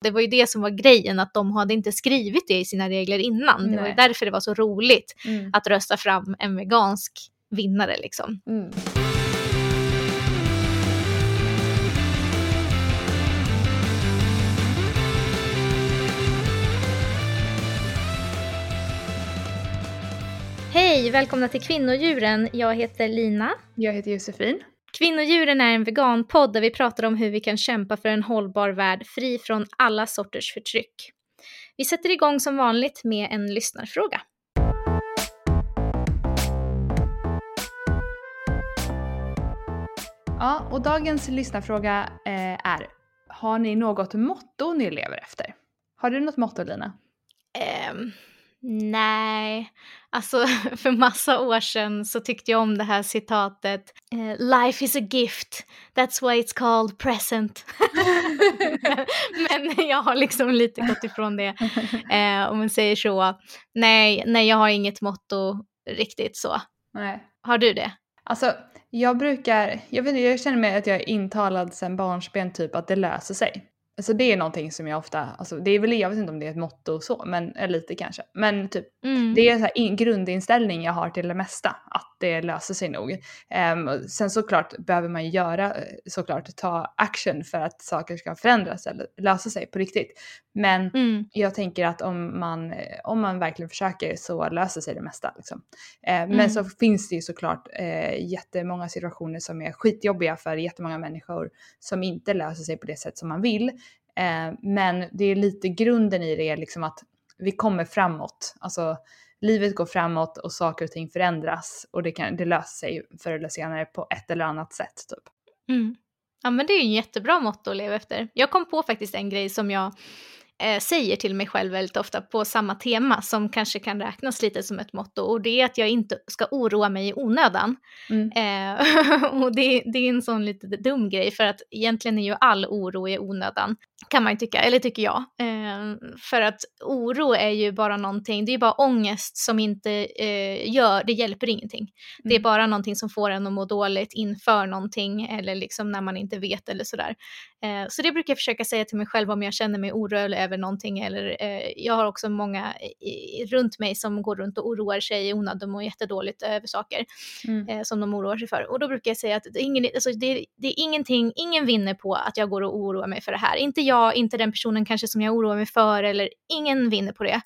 Det var ju det som var grejen, att de hade inte skrivit det i sina regler innan. Nej. Det var ju därför det var så roligt mm. att rösta fram en vegansk vinnare liksom. Mm. Hej, välkomna till Kvinnodjuren. Jag heter Lina. Jag heter Josefin. Kvinnodjuren är en veganpodd där vi pratar om hur vi kan kämpa för en hållbar värld fri från alla sorters förtryck. Vi sätter igång som vanligt med en lyssnarfråga. Ja, och dagens lyssnarfråga eh, är Har ni något motto ni lever efter? Har du något motto Lina? Um, Nej, alltså för massa år sedan så tyckte jag om det här citatet eh, Life is a gift, that's why it's called present. men jag har liksom lite gått ifrån det, eh, om man säger så. Nej, nej, jag har inget motto riktigt så. Nej. Har du det? Alltså, jag brukar, jag, vet, jag känner mig att jag är intalad sen barnsben typ att det löser sig. Alltså det är någonting som jag ofta, alltså det är väl, jag vet inte om det är ett motto så, men lite kanske. Men typ, mm. det är en in, grundinställning jag har till det mesta, att det löser sig nog. Um, sen såklart behöver man göra, såklart ta action för att saker ska förändras eller lösa sig på riktigt. Men mm. jag tänker att om man, om man verkligen försöker så löser sig det mesta. Liksom. Uh, mm. Men så finns det ju såklart uh, jättemånga situationer som är skitjobbiga för jättemånga människor som inte löser sig på det sätt som man vill. Eh, men det är lite grunden i det liksom att vi kommer framåt. Alltså livet går framåt och saker och ting förändras och det, kan, det löser sig förr eller senare på ett eller annat sätt. Typ. Mm. Ja men det är ju en jättebra motto att leva efter. Jag kom på faktiskt en grej som jag eh, säger till mig själv väldigt ofta på samma tema som kanske kan räknas lite som ett motto och det är att jag inte ska oroa mig i onödan. Mm. Eh, och det, det, är en sån lite dum grej för att egentligen är ju all oro i onödan kan man ju tycka, eller tycker jag. Eh, för att oro är ju bara någonting, det är ju bara ångest som inte gör, det hjälper ingenting. Mm. Det är mm. bara någonting som får en att må dåligt inför någonting eller liksom när man inte vet eller sådär. Så det brukar jag försöka säga till mig själv om jag känner mig orolig över någonting eller eh, jag har också många i, runt mig som går runt och oroar sig i onödan och jättedåligt över saker mm. Eh, som de oroar sig för. Och då brukar jag säga att det är, ingen, alltså det, det är ingenting, ingen vinner på att jag går och oroar mig för det här. Inte jag, inte den personen kanske som jag oroar mig för eller ingen vinner på det.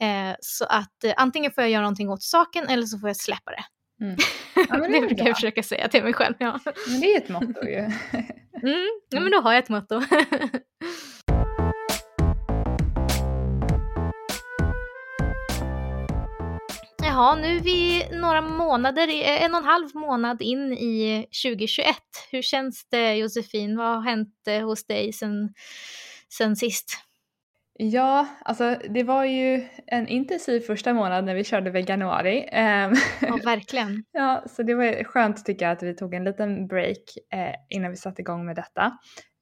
Eh, så att eh, antingen får jag göra någonting åt saken eller så får jag släppa det. Mm. Ja, det, det brukar jag försöka säga till mig själv. Ja. Men det är ett motto ju. mm, ja men då har jag ett motto. Jaha, nu är vi några månader, en och en halv månad in i 2021. Hur känns det Josefin? Vad har hänt eh, hos dig sen, sen sist? Ja, alltså det var ju en intensiv första månad när vi körde veganuari. Ehm, ja, verkligen. ja, så det var skönt tycker jag att vi tog en liten break eh, innan vi satte igång med detta.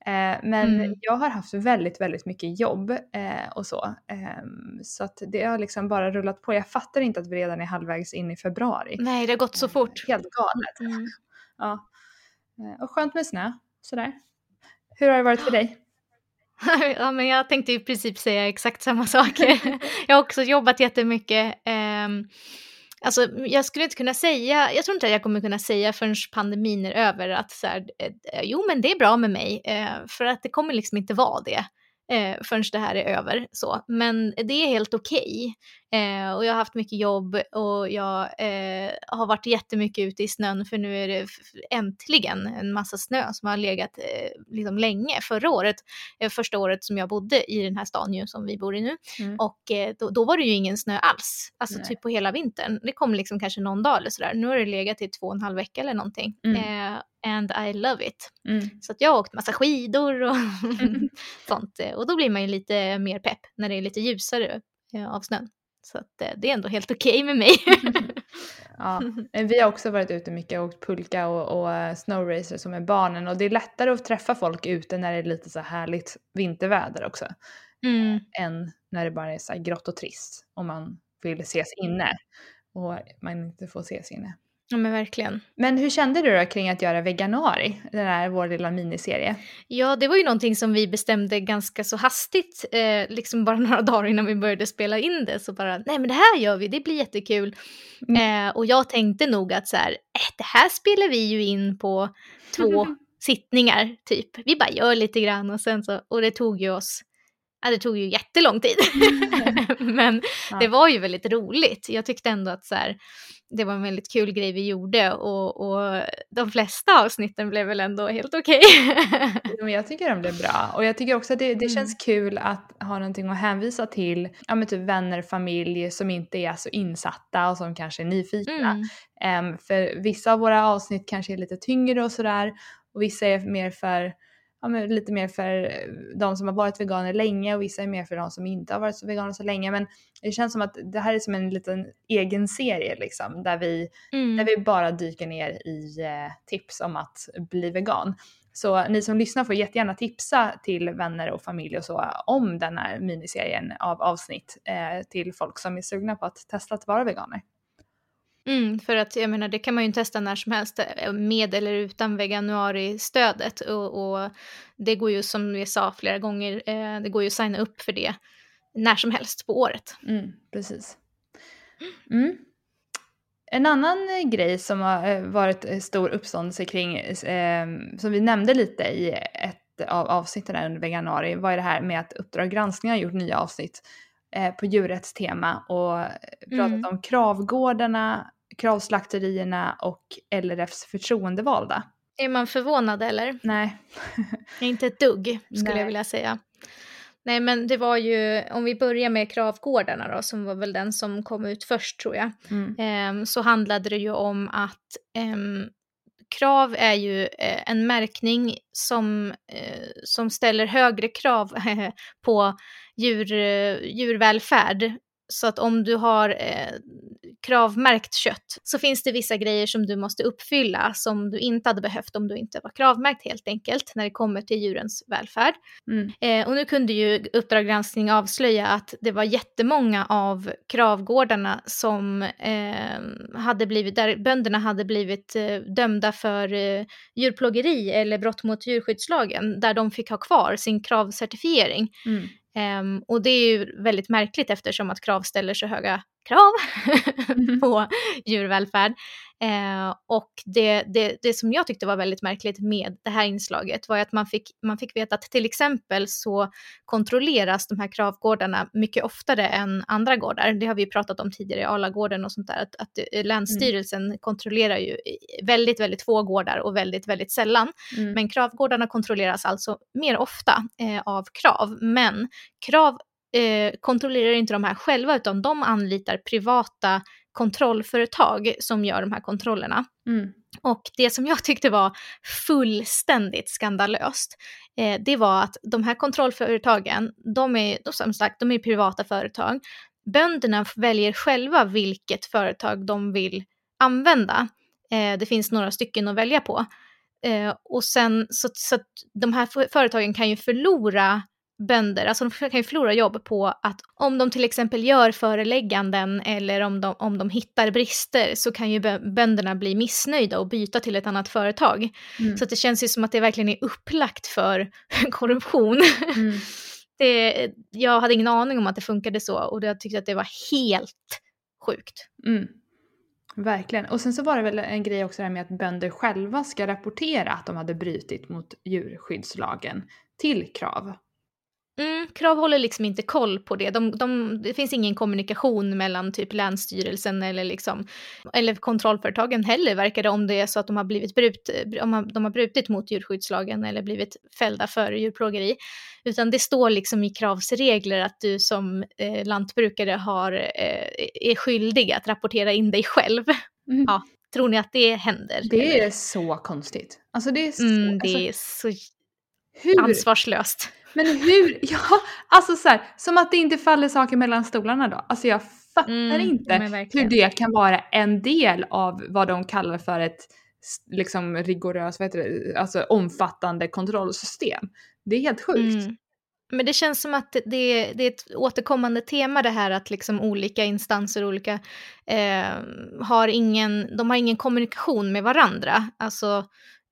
Eh, men mm. jag har haft väldigt, väldigt mycket jobb eh, och så. Eh, så att det har liksom bara rullat på. Jag fattar inte att vi redan är halvvägs in i februari. Nej, det har gått så fort. Helt galet. Mm. Ja. Eh, och skönt med snö, sådär. Hur har det varit för dig? ja, men jag tänkte i princip säga exakt samma sak. jag har också jobbat jättemycket. Um, Alltså, jag skulle inte kunna säga, jag tror inte att jag kommer kunna säga förrän pandemin är över att så här, eh, jo men det är bra med mig, eh, för att det kommer liksom inte vara det eh, förrän det här är över. Så. Men det är helt okej. Okay. Eh, och jag har haft mycket jobb och jag eh, har varit jättemycket ute i snön för nu är det äntligen en massa snö som har legat eh, liksom länge. Förra året, eh, första året som jag bodde i den här stan ju, som vi bor i nu, mm. och eh, då, då, var det ju ingen snö alls. Alltså Nej. typ på hela vintern. Det kom liksom kanske någon dag eller sådär. Nu har det legat i två och en halv vecka eller någonting. Mm. Eh, and I love it. Mm. Så att jag har åkt massa skidor och sånt. Och då blir man ju lite mer pepp när det är lite ljusare av snön. Så att eh, det är ändå helt okej okay med mig. ja, vi har också varit ute mycket och åkt pulka och, och eh, snowracer som är barnen och det är lättare att träffa folk ute när det är lite så härligt vinterväder också. Mm. Än när det bara är så här grått och trist och man vill ses inne och man inte får ses inne. Ja men verkligen. Men hur kände du då kring att göra veganuari, den här vår lilla miniserie? Ja, det var ju någonting som vi bestämde ganska så hastigt, eh, liksom bara några dagar innan vi började spela in det. Så bara, nej men det här gör vi, det blir jättekul. Mm. Eh, och jag tänkte nog att så här, eh, det här spelar vi ju in på två sittningar typ. Vi bara gör lite grann och sen så, och det tog ju oss Ja, det tog ju jättelång tid. Men ja. det var ju väldigt roligt. Jag tyckte ändå att så här, det var en väldigt kul grej vi gjorde och, och de flesta avsnitten blev väl ändå helt okej. Okay. jag tycker de blev bra och jag tycker också att det, det känns mm. kul att ha någonting att hänvisa till, ja men typ vänner, familj som inte är så insatta och som kanske är nyfikna. Mm. Um, för vissa av våra avsnitt kanske är lite tyngre och sådär och vissa är mer för ja, men lite mer för eh, de som har varit veganer länge och vissa är mer för de som inte har varit veganer så länge. Men det känns som att det här är som en liten egen serie liksom där vi, mm. där vi bara dyker ner i eh, tips om att bli vegan. Så ni som lyssnar får jättegärna tipsa till vänner och familj och så om den här miniserien av avsnitt eh, till folk som är sugna på att testa att vara veganer. Mm, för att jag menar det kan man ju testa när som helst eh, med eller utan veganuari-stödet och, och, det går ju som vi sa flera gånger, eh, det går ju att signa upp för det när som helst på året. Mm, precis. Mm. En annan eh, grej som har eh, varit stor uppståndelse kring, eh, som vi nämnde lite i ett av avsnitten under veganuari, var ju det här med att Uppdrag granskning har gjort nya avsnitt på djurrättstema och pratat mm. om kravgårdarna kravslakterierna och LRFs förtroendevalda. Är man förvånad eller? Nej. Inte ett dugg skulle Nej. jag vilja säga. Nej men det var ju, om vi börjar med kravgårdarna då, som var väl den som kom ut först tror jag, mm. eh, så handlade det ju om att eh, Krav är ju eh, en märkning som, eh, som ställer högre krav på djur, djurvälfärd så att om du har eh, kravmärkt kött så finns det vissa grejer som du måste uppfylla som du inte hade behövt om du inte var kravmärkt helt enkelt när det kommer till djurens välfärd. Mm. Eh, och nu kunde ju Uppdrag granskning avslöja att det var jättemånga av kravgårdarna som eh, hade blivit, där bönderna hade blivit eh, dömda för eh, djurplågeri eller brott mot djurskyddslagen där de fick ha kvar sin kravcertifiering. Mm. Um, och det är ju väldigt märkligt eftersom att krav ställer så höga krav mm. på djurvälfärd. Eh, och det, det, det som jag tyckte var väldigt märkligt med det här inslaget var att man fick, man fick veta att till exempel så kontrolleras de här kravgårdarna mycket oftare än andra gårdar. Det har vi pratat om tidigare, Alagården och sånt där, att, att eh, Länsstyrelsen mm. kontrollerar ju väldigt, väldigt få gårdar och väldigt, väldigt sällan. Mm. Men kravgårdarna kontrolleras alltså mer ofta eh, av krav, men krav eh, kontrollerar inte de här själva utan de anlitar privata kontrollföretag som gör de här kontrollerna. Mm. Och det som jag tyckte var fullständigt skandalöst, eh, det var att de här kontrollföretagen, de är som sagt de är privata företag. Bönderna väljer själva vilket företag de vill använda. Eh, det finns några stycken att välja på. Eh, och sen så, så de här företagen kan ju förlora bönder, alltså de kan ju förlora jobb på att om de till exempel gör förelägganden eller om de, om de hittar brister så kan ju bönderna bli missnöjda och byta till ett annat företag. Mm. Så det känns ju som att det verkligen är upplagt för korruption. Mm. Det, jag hade ingen aning om att det funkade så och jag tyckte att det var helt sjukt. Mm. Verkligen. Och sen så var det väl en grej också där med att bönder själva ska rapportera att de hade brutit mot djurskyddslagen till krav. Mm, Krav håller liksom inte koll på det. De, de, det finns ingen kommunikation mellan typ Länsstyrelsen eller, liksom, eller kontrollföretagen heller verkar det om det är så att de har, blivit brut, om de har brutit mot djurskyddslagen eller blivit fällda för djurplågeri. Utan det står liksom i Kravs regler att du som eh, lantbrukare har, eh, är skyldig att rapportera in dig själv. Mm. Ja, tror ni att det händer? Det eller? är så konstigt. Alltså det är så, mm, det alltså, är så hur? ansvarslöst. Men hur, ja, alltså så här, som att det inte faller saker mellan stolarna då. Alltså jag fattar mm, inte hur det kan vara en del av vad de kallar för ett liksom rigoröst, vad heter det, alltså omfattande kontrollsystem. Det är helt sjukt. Mm. Men det känns som att det, det är ett återkommande tema det här att liksom olika instanser, olika, eh, har ingen, de har ingen kommunikation med varandra. Alltså,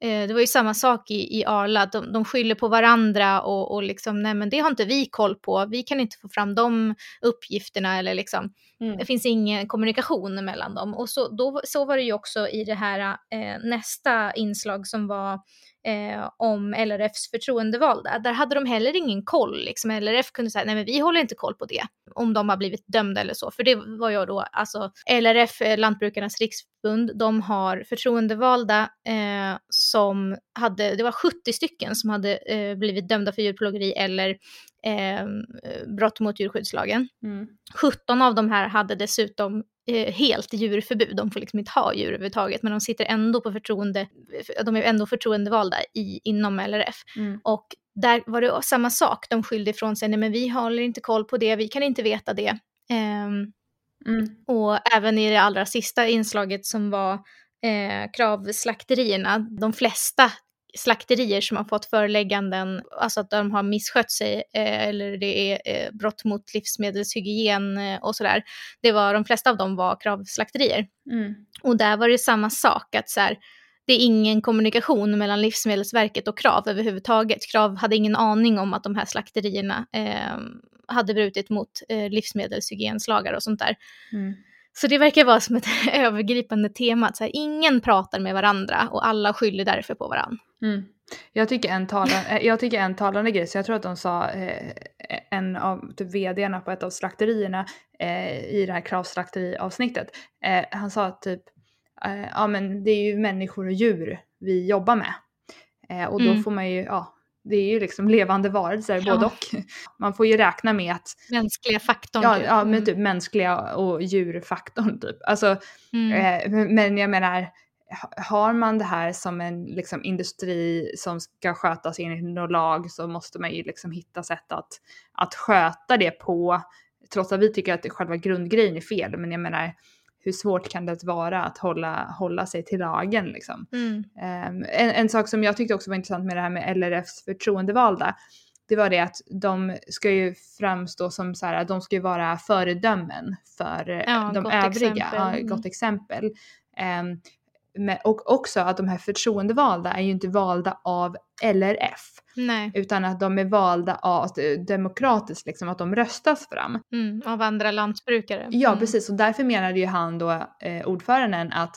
det var ju samma sak i, i Arla, de, de skyller på varandra och, och liksom, nej men det har inte vi koll på, vi kan inte få fram de uppgifterna eller liksom, mm. det finns ingen kommunikation mellan dem. Och så, då, så var det ju också i det här eh, nästa inslag som var eh, om LRFs förtroendevalda. Där hade de heller ingen koll. Liksom. LRF kunde säga nej men vi håller inte koll på det. Om de har blivit dömda eller så. För det var ju då, alltså LRF, eh, Lantbrukarnas riksförbund, de har förtroendevalda eh, som hade, det var 70 stycken som hade eh, blivit dömda för djurplågeri eller eh, brott mot djurskyddslagen. Mm. 17 av de här hade dessutom helt djurförbud, de får liksom inte ha djur överhuvudtaget, men de sitter ändå på förtroende, de är ändå förtroendevalda i, inom LRF. Mm. Och där var det samma sak, de skyllde ifrån sig, nej men vi håller inte koll på det, vi kan inte veta det. Eh, mm. Och även i det allra sista inslaget som var eh, kravslakterierna, de flesta slakterier som har fått förelägganden, alltså att de har misskött sig eh, eller det är eh, brott mot livsmedelshygien eh, och sådär. Det var, de flesta av dem var kravslakterier. Mm. Och där var det samma sak, att så här, det är ingen kommunikation mellan Livsmedelsverket och Krav överhuvudtaget. Krav hade ingen aning om att de här slakterierna eh, hade brutit mot eh, livsmedelshygienslagar och sånt där. Mm. Så det verkar vara som ett övergripande tema, att så här, ingen pratar med varandra och alla skyller därför på varandra. Mm. Jag, tycker en talande, eh, jag tycker en talande grej, så jag tror att de sa, eh, en av typ vdarna på ett av slakterierna eh, i det här kravslakteriavsnittet, eh, han sa typ, eh, ja men det är ju människor och djur vi jobbar med. Eh, och då mm. får man ju, ja, det är ju liksom levande varelser ja. både och. Man får ju räkna med att... Mänskliga faktorn. Ja, typ. ja men mm. typ mänskliga och djurfaktorn typ. Alltså, mm. eh, men jag menar, har man det här som en liksom, industri som ska skötas enligt någon lag så måste man ju liksom hitta sätt att, att sköta det på. Trots att vi tycker att själva grundgrejen är fel, men jag menar hur svårt kan det vara att hålla, hålla sig till lagen liksom. Mm. Um, en, en, sak som jag tyckte också var intressant med det här med LRFs förtroendevalda, det var det att de ska ju framstå som så här, de ska ju vara föredömen för ja, de övriga, exempel. Ja, mm. gott exempel. Um, och också att de här förtroendevalda är ju inte valda av LRF. Nej. Utan att de är valda av, demokratiskt, liksom, att de röstas fram. Mm, av andra lantbrukare. Ja mm. precis, och därför menade ju han då, eh, ordföranden, att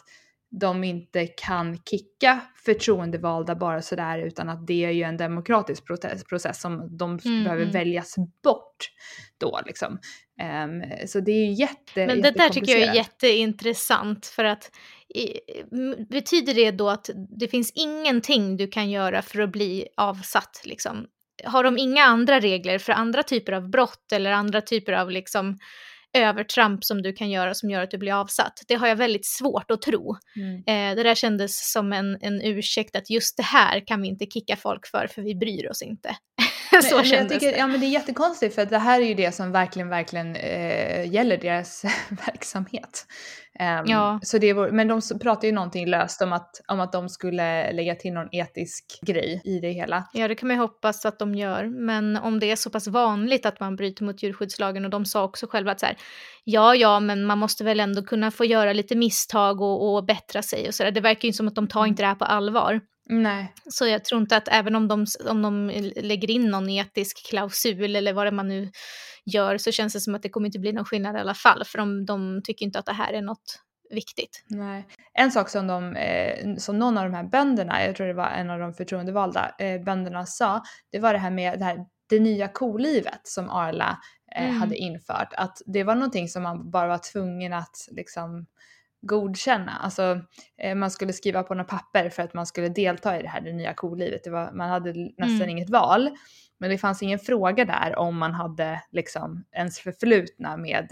de inte kan kicka förtroendevalda bara sådär utan att det är ju en demokratisk process, process som de mm, behöver mm. väljas bort då liksom. Um, så det är ju jätte Men det där tycker jag är jätteintressant för att i, betyder det då att det finns ingenting du kan göra för att bli avsatt liksom? Har de inga andra regler för andra typer av brott eller andra typer av liksom övertramp som du kan göra som gör att du blir avsatt. Det har jag väldigt svårt att tro. Mm. Eh, det där kändes som en, en ursäkt att just det här kan vi inte kicka folk för för vi bryr oss inte. så men, kändes tycker, det. Ja men det är jättekonstigt för det här är ju det som verkligen, verkligen eh, gäller deras verksamhet. Um, ja. så det var, men de pratar ju någonting löst om att, om att de skulle lägga till någon etisk grej i det hela. Ja det kan man ju hoppas att de gör. Men om det är så pass vanligt att man bryter mot djurskyddslagen och de sa också själva att så här, ja ja men man måste väl ändå kunna få göra lite misstag och, och bättra sig och sådär. Det verkar ju som att de tar inte det här på allvar. Nej. Så jag tror inte att även om de, om de lägger in någon etisk klausul eller vad det man nu gör så känns det som att det kommer inte bli någon skillnad i alla fall för de, de tycker inte att det här är något viktigt. Nej. En sak som, de, eh, som någon av de här bönderna, jag tror det var en av de förtroendevalda eh, bönderna sa, det var det här med det, här, det nya kolivet som Arla eh, mm. hade infört. Att det var någonting som man bara var tvungen att liksom godkänna. Alltså eh, man skulle skriva på något papper för att man skulle delta i det här det nya kolivet. Det var, man hade nästan mm. inget val. Men det fanns ingen fråga där om man hade liksom ens förflutna med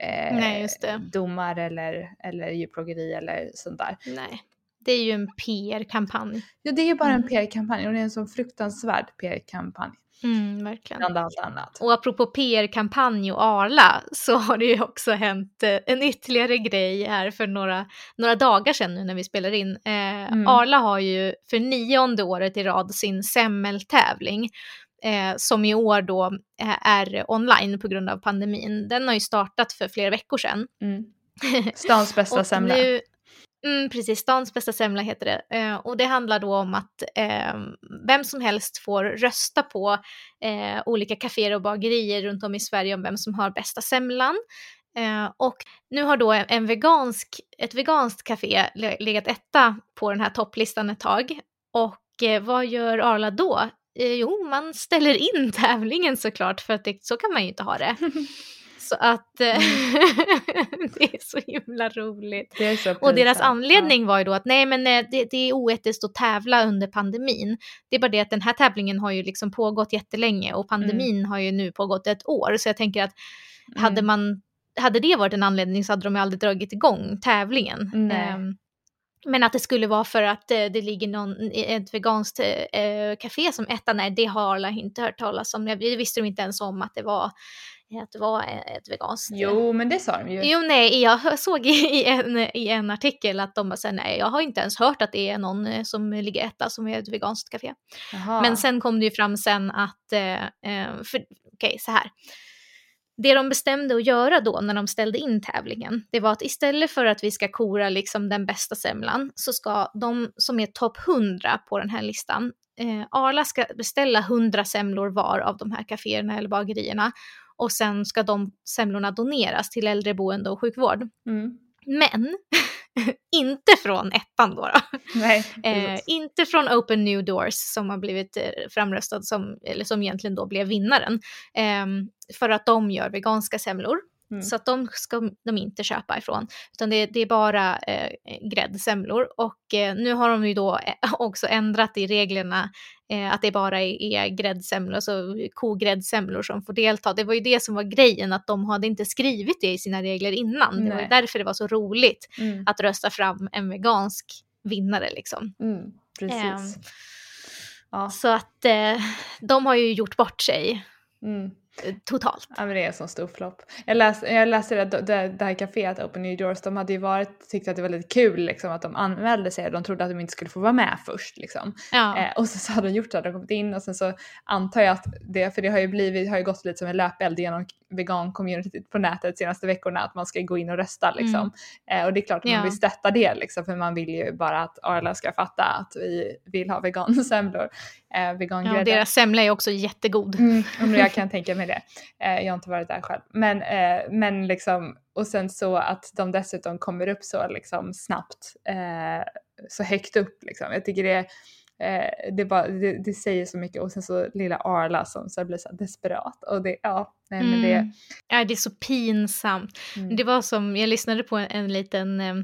eh, Nej, domar eller, eller djurplågeri eller sånt där. Nej, det är ju en PR-kampanj. Ja, det är ju bara en mm. PR-kampanj och det är en så fruktansvärd PR-kampanj. Mm, verkligen. Bland allt annat. Och apropå PR-kampanj och Arla så har det ju också hänt eh, en ytterligare grej här för några, några dagar sedan nu när vi spelar in. Eh, mm. Arla har ju för nionde året i rad sin semmeltävling eh, som i år då eh, är online på grund av pandemin. Den har ju startat för flera veckor sedan. Mm. Stans bästa semla. Nu, mm, precis, stans bästa semla heter det. Eh, och det handlar då om att eh, vem som helst får rösta på eh, olika kaféer och bagerier runt om i Sverige om vem som har bästa semlan. Eh, och nu har då en vegansk, ett veganskt kafé legat etta på den här topplistan ett tag. Och eh, vad gör Arla då? Eh, jo, man ställer in tävlingen såklart, för att det, så kan man ju inte ha det. Så att eh, mm. det är så himla roligt. Så och deras anledning var ju då att nej men eh, det, det är oetiskt att tävla under pandemin. Det är bara det att den här tävlingen har ju liksom pågått jättelänge och pandemin mm. har ju nu pågått ett år. Så jag tänker att hade mm. man hade det varit en anledning så hade de ju aldrig dragit igång tävlingen. Um, men att det skulle vara för att eh, det ligger någon, ett veganskt eh, café som etta, nej det har alla inte hört talas om. Det visste de inte ens om att det var att det var ett veganskt. Jo, men det sa de ju. Jo, nej, jag såg i en, i en artikel att de sa nej, jag har inte ens hört att det är någon eh, som ligger etta som är ett veganskt café. Men sen kom det ju fram sen att, eh, eh okej, okay, så här det de bestämde att göra då när de ställde in tävlingen, det var att istället för att vi ska kora liksom den bästa semlan så ska de som är topp 100 på den här listan, eh, Arla ska beställa 100 semlor var av de här kaféerna eller bagerierna och sen ska de semlorna doneras till äldreboende och sjukvård. Mm. Men inte från ettan då. då. Nej, eh, inte från Open New Doors som har blivit eh, framröstad som, eller som egentligen då blev vinnaren. Eh, för att de gör veganska semlor. Mm. Så att de ska de inte köpa ifrån. Utan det, det är bara eh, gräddsemlor. Och eh, nu har de ju då eh, också ändrat i reglerna eh, att det bara är, är gräddsemlor, alltså kogräddsemlor som får delta. Det var ju det som var grejen, att de hade inte skrivit det i sina regler innan. Nej. Det var därför det var så roligt mm. att rösta fram en vegansk vinnare liksom. Mm, precis. Ehm, ja. Så att eh, de har ju gjort bort sig. Totalt. Ja men det är en sån stor flopp. Jag, läs, jag läste det, det, det här kaféet Open New Doors, de hade ju varit, tyckte att det var lite kul liksom att de anmälde sig, de trodde att de inte skulle få vara med först liksom. Ja. Eh, och så, så hade de gjort det, de kommit in och sen så antar jag att det, för det har ju blivit, har ju gått lite som en löpeld genom vegan-communityt på nätet de senaste veckorna att man ska gå in och rösta liksom. Mm. Eh, och det är klart att man vill stötta det liksom för man vill ju bara att Arla ska fatta att vi vill ha vegansemlor. Eh, vegan ja, deras semla är också jättegod. Mm, jag kan tänka mig det. Eh, jag har inte varit där själv. Men, eh, men liksom, och sen så att de dessutom kommer upp så liksom snabbt, eh, så högt upp liksom. Jag tycker det Eh, det, bara, det, det, säger så mycket och sen så lilla Arla som så blir så desperat och det, ja, nej men det. Mm. Ja, det är så pinsamt. Mm. Det var som, jag lyssnade på en, en liten Eh,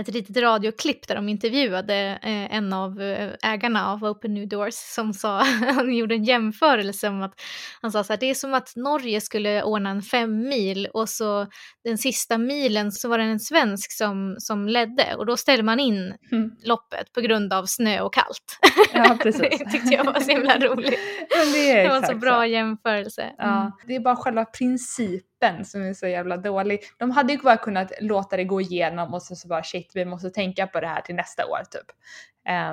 ett litet radioklipp där de intervjuade eh, en av eh, ägarna av Open New Doors som sa, han gjorde en jämförelse om att han sa så här, det är som att Norge skulle ordna en fem mil och så den sista milen så var det en svensk som, som ledde och då ställer man in mm. loppet på grund av snö och kallt. Ja, det tyckte jag var så himla roligt. det, det, var en så bra jämförelse. Mm. Ja, det är bara själva principen appen som är så jävla dålig. De hade ju bara kunnat låta det gå igenom och så, så bara shit vi måste tänka på det här till nästa år typ.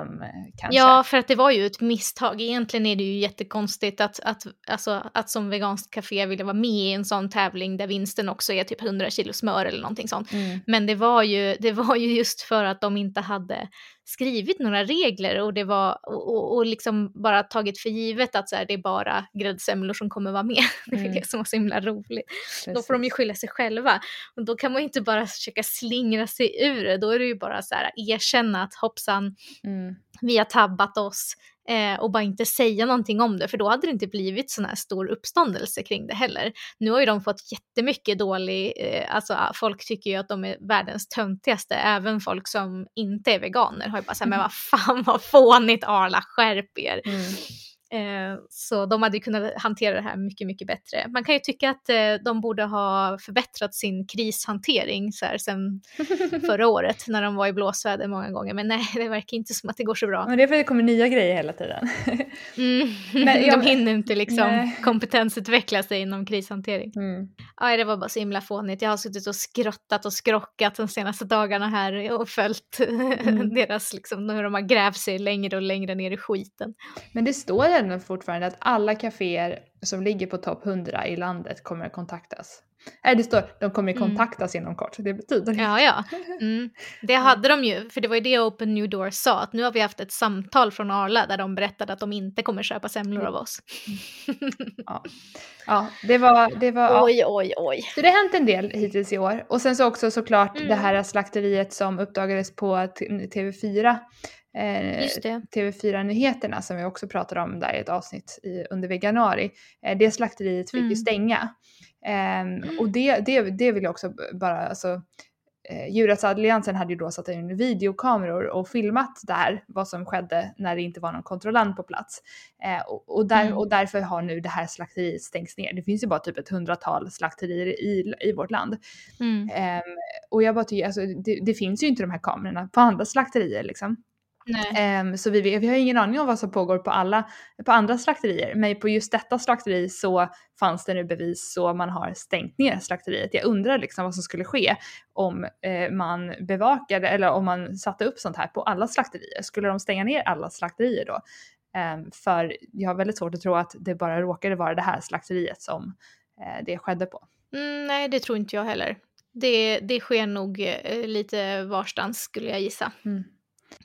Um, ja, för att det var ju ett misstag. Egentligen är det ju jättekonstigt att, att, alltså, att som veganskt café vilja vara med i en sån tävling där vinsten också är typ 100 kilo smör eller någonting sånt. Mm. Men det var, ju, det var ju just för att de inte hade skrivit några regler och det var och, och, och liksom bara tagit för givet att så här, det är bara gräddsemlor som kommer vara med. Mm. Det är det som var så himla roligt. Precis. Då får de ju skylla sig själva och då kan man ju inte bara försöka slingra sig ur det. Då är det ju bara så här erkänna att hoppsan, mm. vi har tabbat oss eh, och bara inte säga någonting om det för då hade det inte blivit sån här stor uppståndelse kring det heller. Nu har ju de fått jättemycket dålig, eh, alltså folk tycker ju att de är världens töntigaste, även folk som inte är veganer har ju bara sagt men vad fan vad fånigt Arla, skärp er. Mm. Eh, så de hade kunnat hantera det här mycket, mycket bättre. Man kan ju tycka att eh, de borde ha förbättrat sin krishantering så här, sen förra året när de var i blåsväder många gånger. Men nej, det verkar inte som att det går så bra. Men det är för att det kommer nya grejer hela tiden. mm. Men, de hinner inte liksom nej. kompetensutveckla sig inom krishantering. Mm. Ja, det var bara så himla fånigt. Jag har suttit och skrottat och skrockat de senaste dagarna här och följt mm. deras, liksom, hur de har grävt sig längre och längre ner i skiten. Men det står ändå fortfarande att alla kaféer som ligger på topp 100 i landet kommer att kontaktas. Nej det står de kommer mm. kontaktas mm. inom kort. Det betyder det. Ja, ja. Mm. Det hade de ju, för det var ju det Open New Door sa, att nu har vi haft ett samtal från Arla där de berättade att de inte kommer köpa semlor av oss. ja. ja, det var... Det var oj, oj, oj. Så det har hänt en del hittills i år. Och sen så också såklart mm. det här slakteriet som uppdagades på TV4. Eh, TV4-nyheterna som vi också pratade om där i ett avsnitt i, under januari. Eh, det slakteriet fick ju mm. stänga. Um, och det, det, det vill jag också bara, alltså eh, Djurrättsalliansen hade ju då satt in videokameror och filmat där vad som skedde när det inte var någon kontrollant på plats. Eh, och, och, där, mm. och därför har nu det här slakteriet stängts ner. Det finns ju bara typ ett hundratal slakterier i, i vårt land. Mm. Eh, och jag bara tycker, alltså det, det, finns ju inte de här kamerorna på andra slakterier liksom. Um, så vi, vi har ingen aning om vad som pågår på, alla, på andra slakterier. Men på just detta slakteri så fanns det nu bevis så man har stängt ner slakteriet. Jag undrar liksom vad som skulle ske om eh, man bevakade eller om man satte upp sånt här på alla slakterier. Skulle de stänga ner alla slakterier då? Um, för jag har väldigt svårt att tro att det bara råkade vara det här slakteriet som eh, det skedde på. Mm, nej, det tror inte jag heller. Det, det sker nog eh, lite varstans skulle jag gissa. Mm.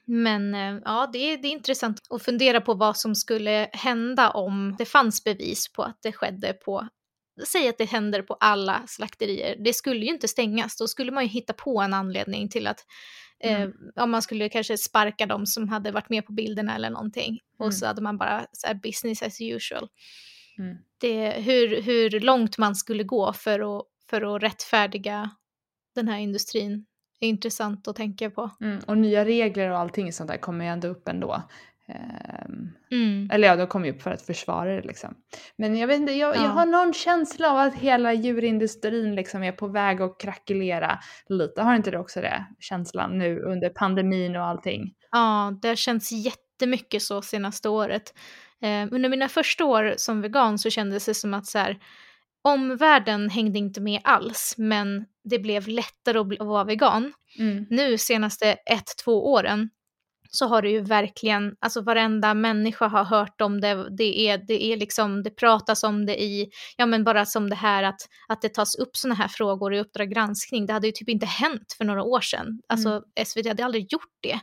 Men eh, ja, det är, det är intressant att fundera på vad som skulle hända om det fanns bevis på att det skedde på Säg att det händer på alla slakterier. Det skulle ju inte stängas. Då skulle man ju hitta på en anledning till att eh, mm. om man skulle kanske sparka dem som hade varit med på bilderna eller någonting. Mm. Och så hade man bara så här, business as usual. Mm. Det, hur, hur långt man skulle gå för att, för att rättfärdiga den här industrin intressant att tänka på. Mm, och nya regler och allting sånt där kommer ju ändå upp ändå. Um, mm. Eller ja, de kommer ju upp för att försvara det liksom. Men jag vet inte, jag, ja. jag har någon känsla av att hela djurindustrin liksom är på väg att krackelera lite. Har inte du också det känslan nu under pandemin och allting? Ja, det har känts jättemycket så senaste året. Eh, under mina första år som vegan så kändes det som att så här, omvärlden hängde inte med alls, men det blev lättare att, vara vegan. Mm. Nu senaste ett, två åren så har det ju verkligen, alltså varenda människa har hört om det, det är, det är liksom, det pratas om det i, ja men bara som det här att, att det tas upp sådana här frågor i Uppdrag granskning, det hade ju typ inte hänt för några år sedan. Alltså mm. SVT hade aldrig gjort det.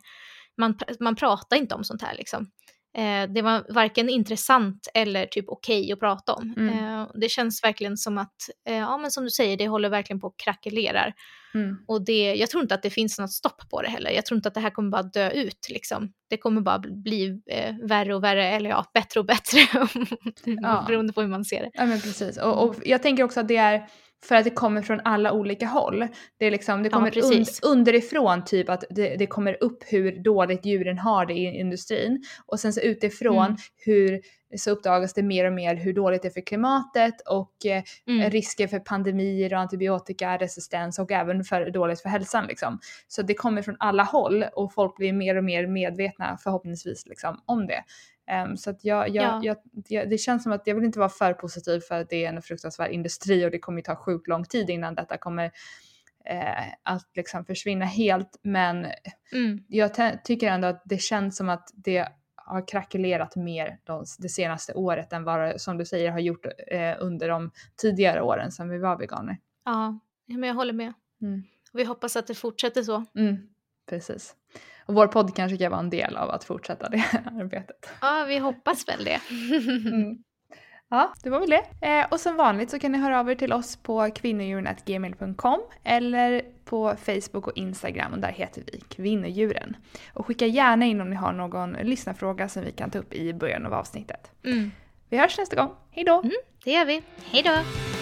Man, man pratar inte om sånt här liksom. Eh, det var varken intressant eller typ okej okay att prata om. Mm. Eh, det känns verkligen som att, eh, ja men som du säger, det håller verkligen på att krackelerar. Mm. Och det, jag tror inte att det finns något stopp på det heller. Jag tror inte att det här kommer bara dö ut liksom. Det kommer bara bli eh, värre och värre, eller ja, bättre och bättre. ja. Beroende på hur man ser det. Ja men precis. Och, och jag tänker också att det är för att det kommer från alla olika håll. Det, är liksom, det kommer ja, un underifrån typ att det, det, kommer upp hur dåligt djuren har det i industrin och sen så utifrån mm. hur så uppdagas det mer och mer hur dåligt det är för klimatet och eh, mm. risker för pandemier och antibiotikaresistens och även för dåligt för hälsan liksom. Så det kommer från alla håll och folk blir mer och mer medvetna förhoppningsvis liksom om det. Um, så att jag, jag, ja. jag, det känns som att jag vill inte vara för positiv för att det är en fruktansvärd industri och det kommer ta sjukt lång tid innan detta kommer eh, att liksom försvinna helt. Men mm. jag tycker ändå att det känns som att det har krackelerat mer de, det senaste året än vad det, som du säger har gjort eh, under de tidigare åren som vi var veganer. Ja, men jag håller med. Mm. Vi hoppas att det fortsätter så. Mm, precis. Och vår podd kanske kan vara en del av att fortsätta det arbetet. Ja, vi hoppas väl det. mm. Ja, det var väl det. Eh, och som vanligt så kan ni höra av er till oss på kvinnodjuren.gmail.com eller på Facebook och Instagram och där heter vi Kvinnodjuren. Och skicka gärna in om ni har någon lyssnarfråga som vi kan ta upp i början av avsnittet. Mm. Vi hörs nästa gång. Hej då! Mm, det gör vi. Hej då!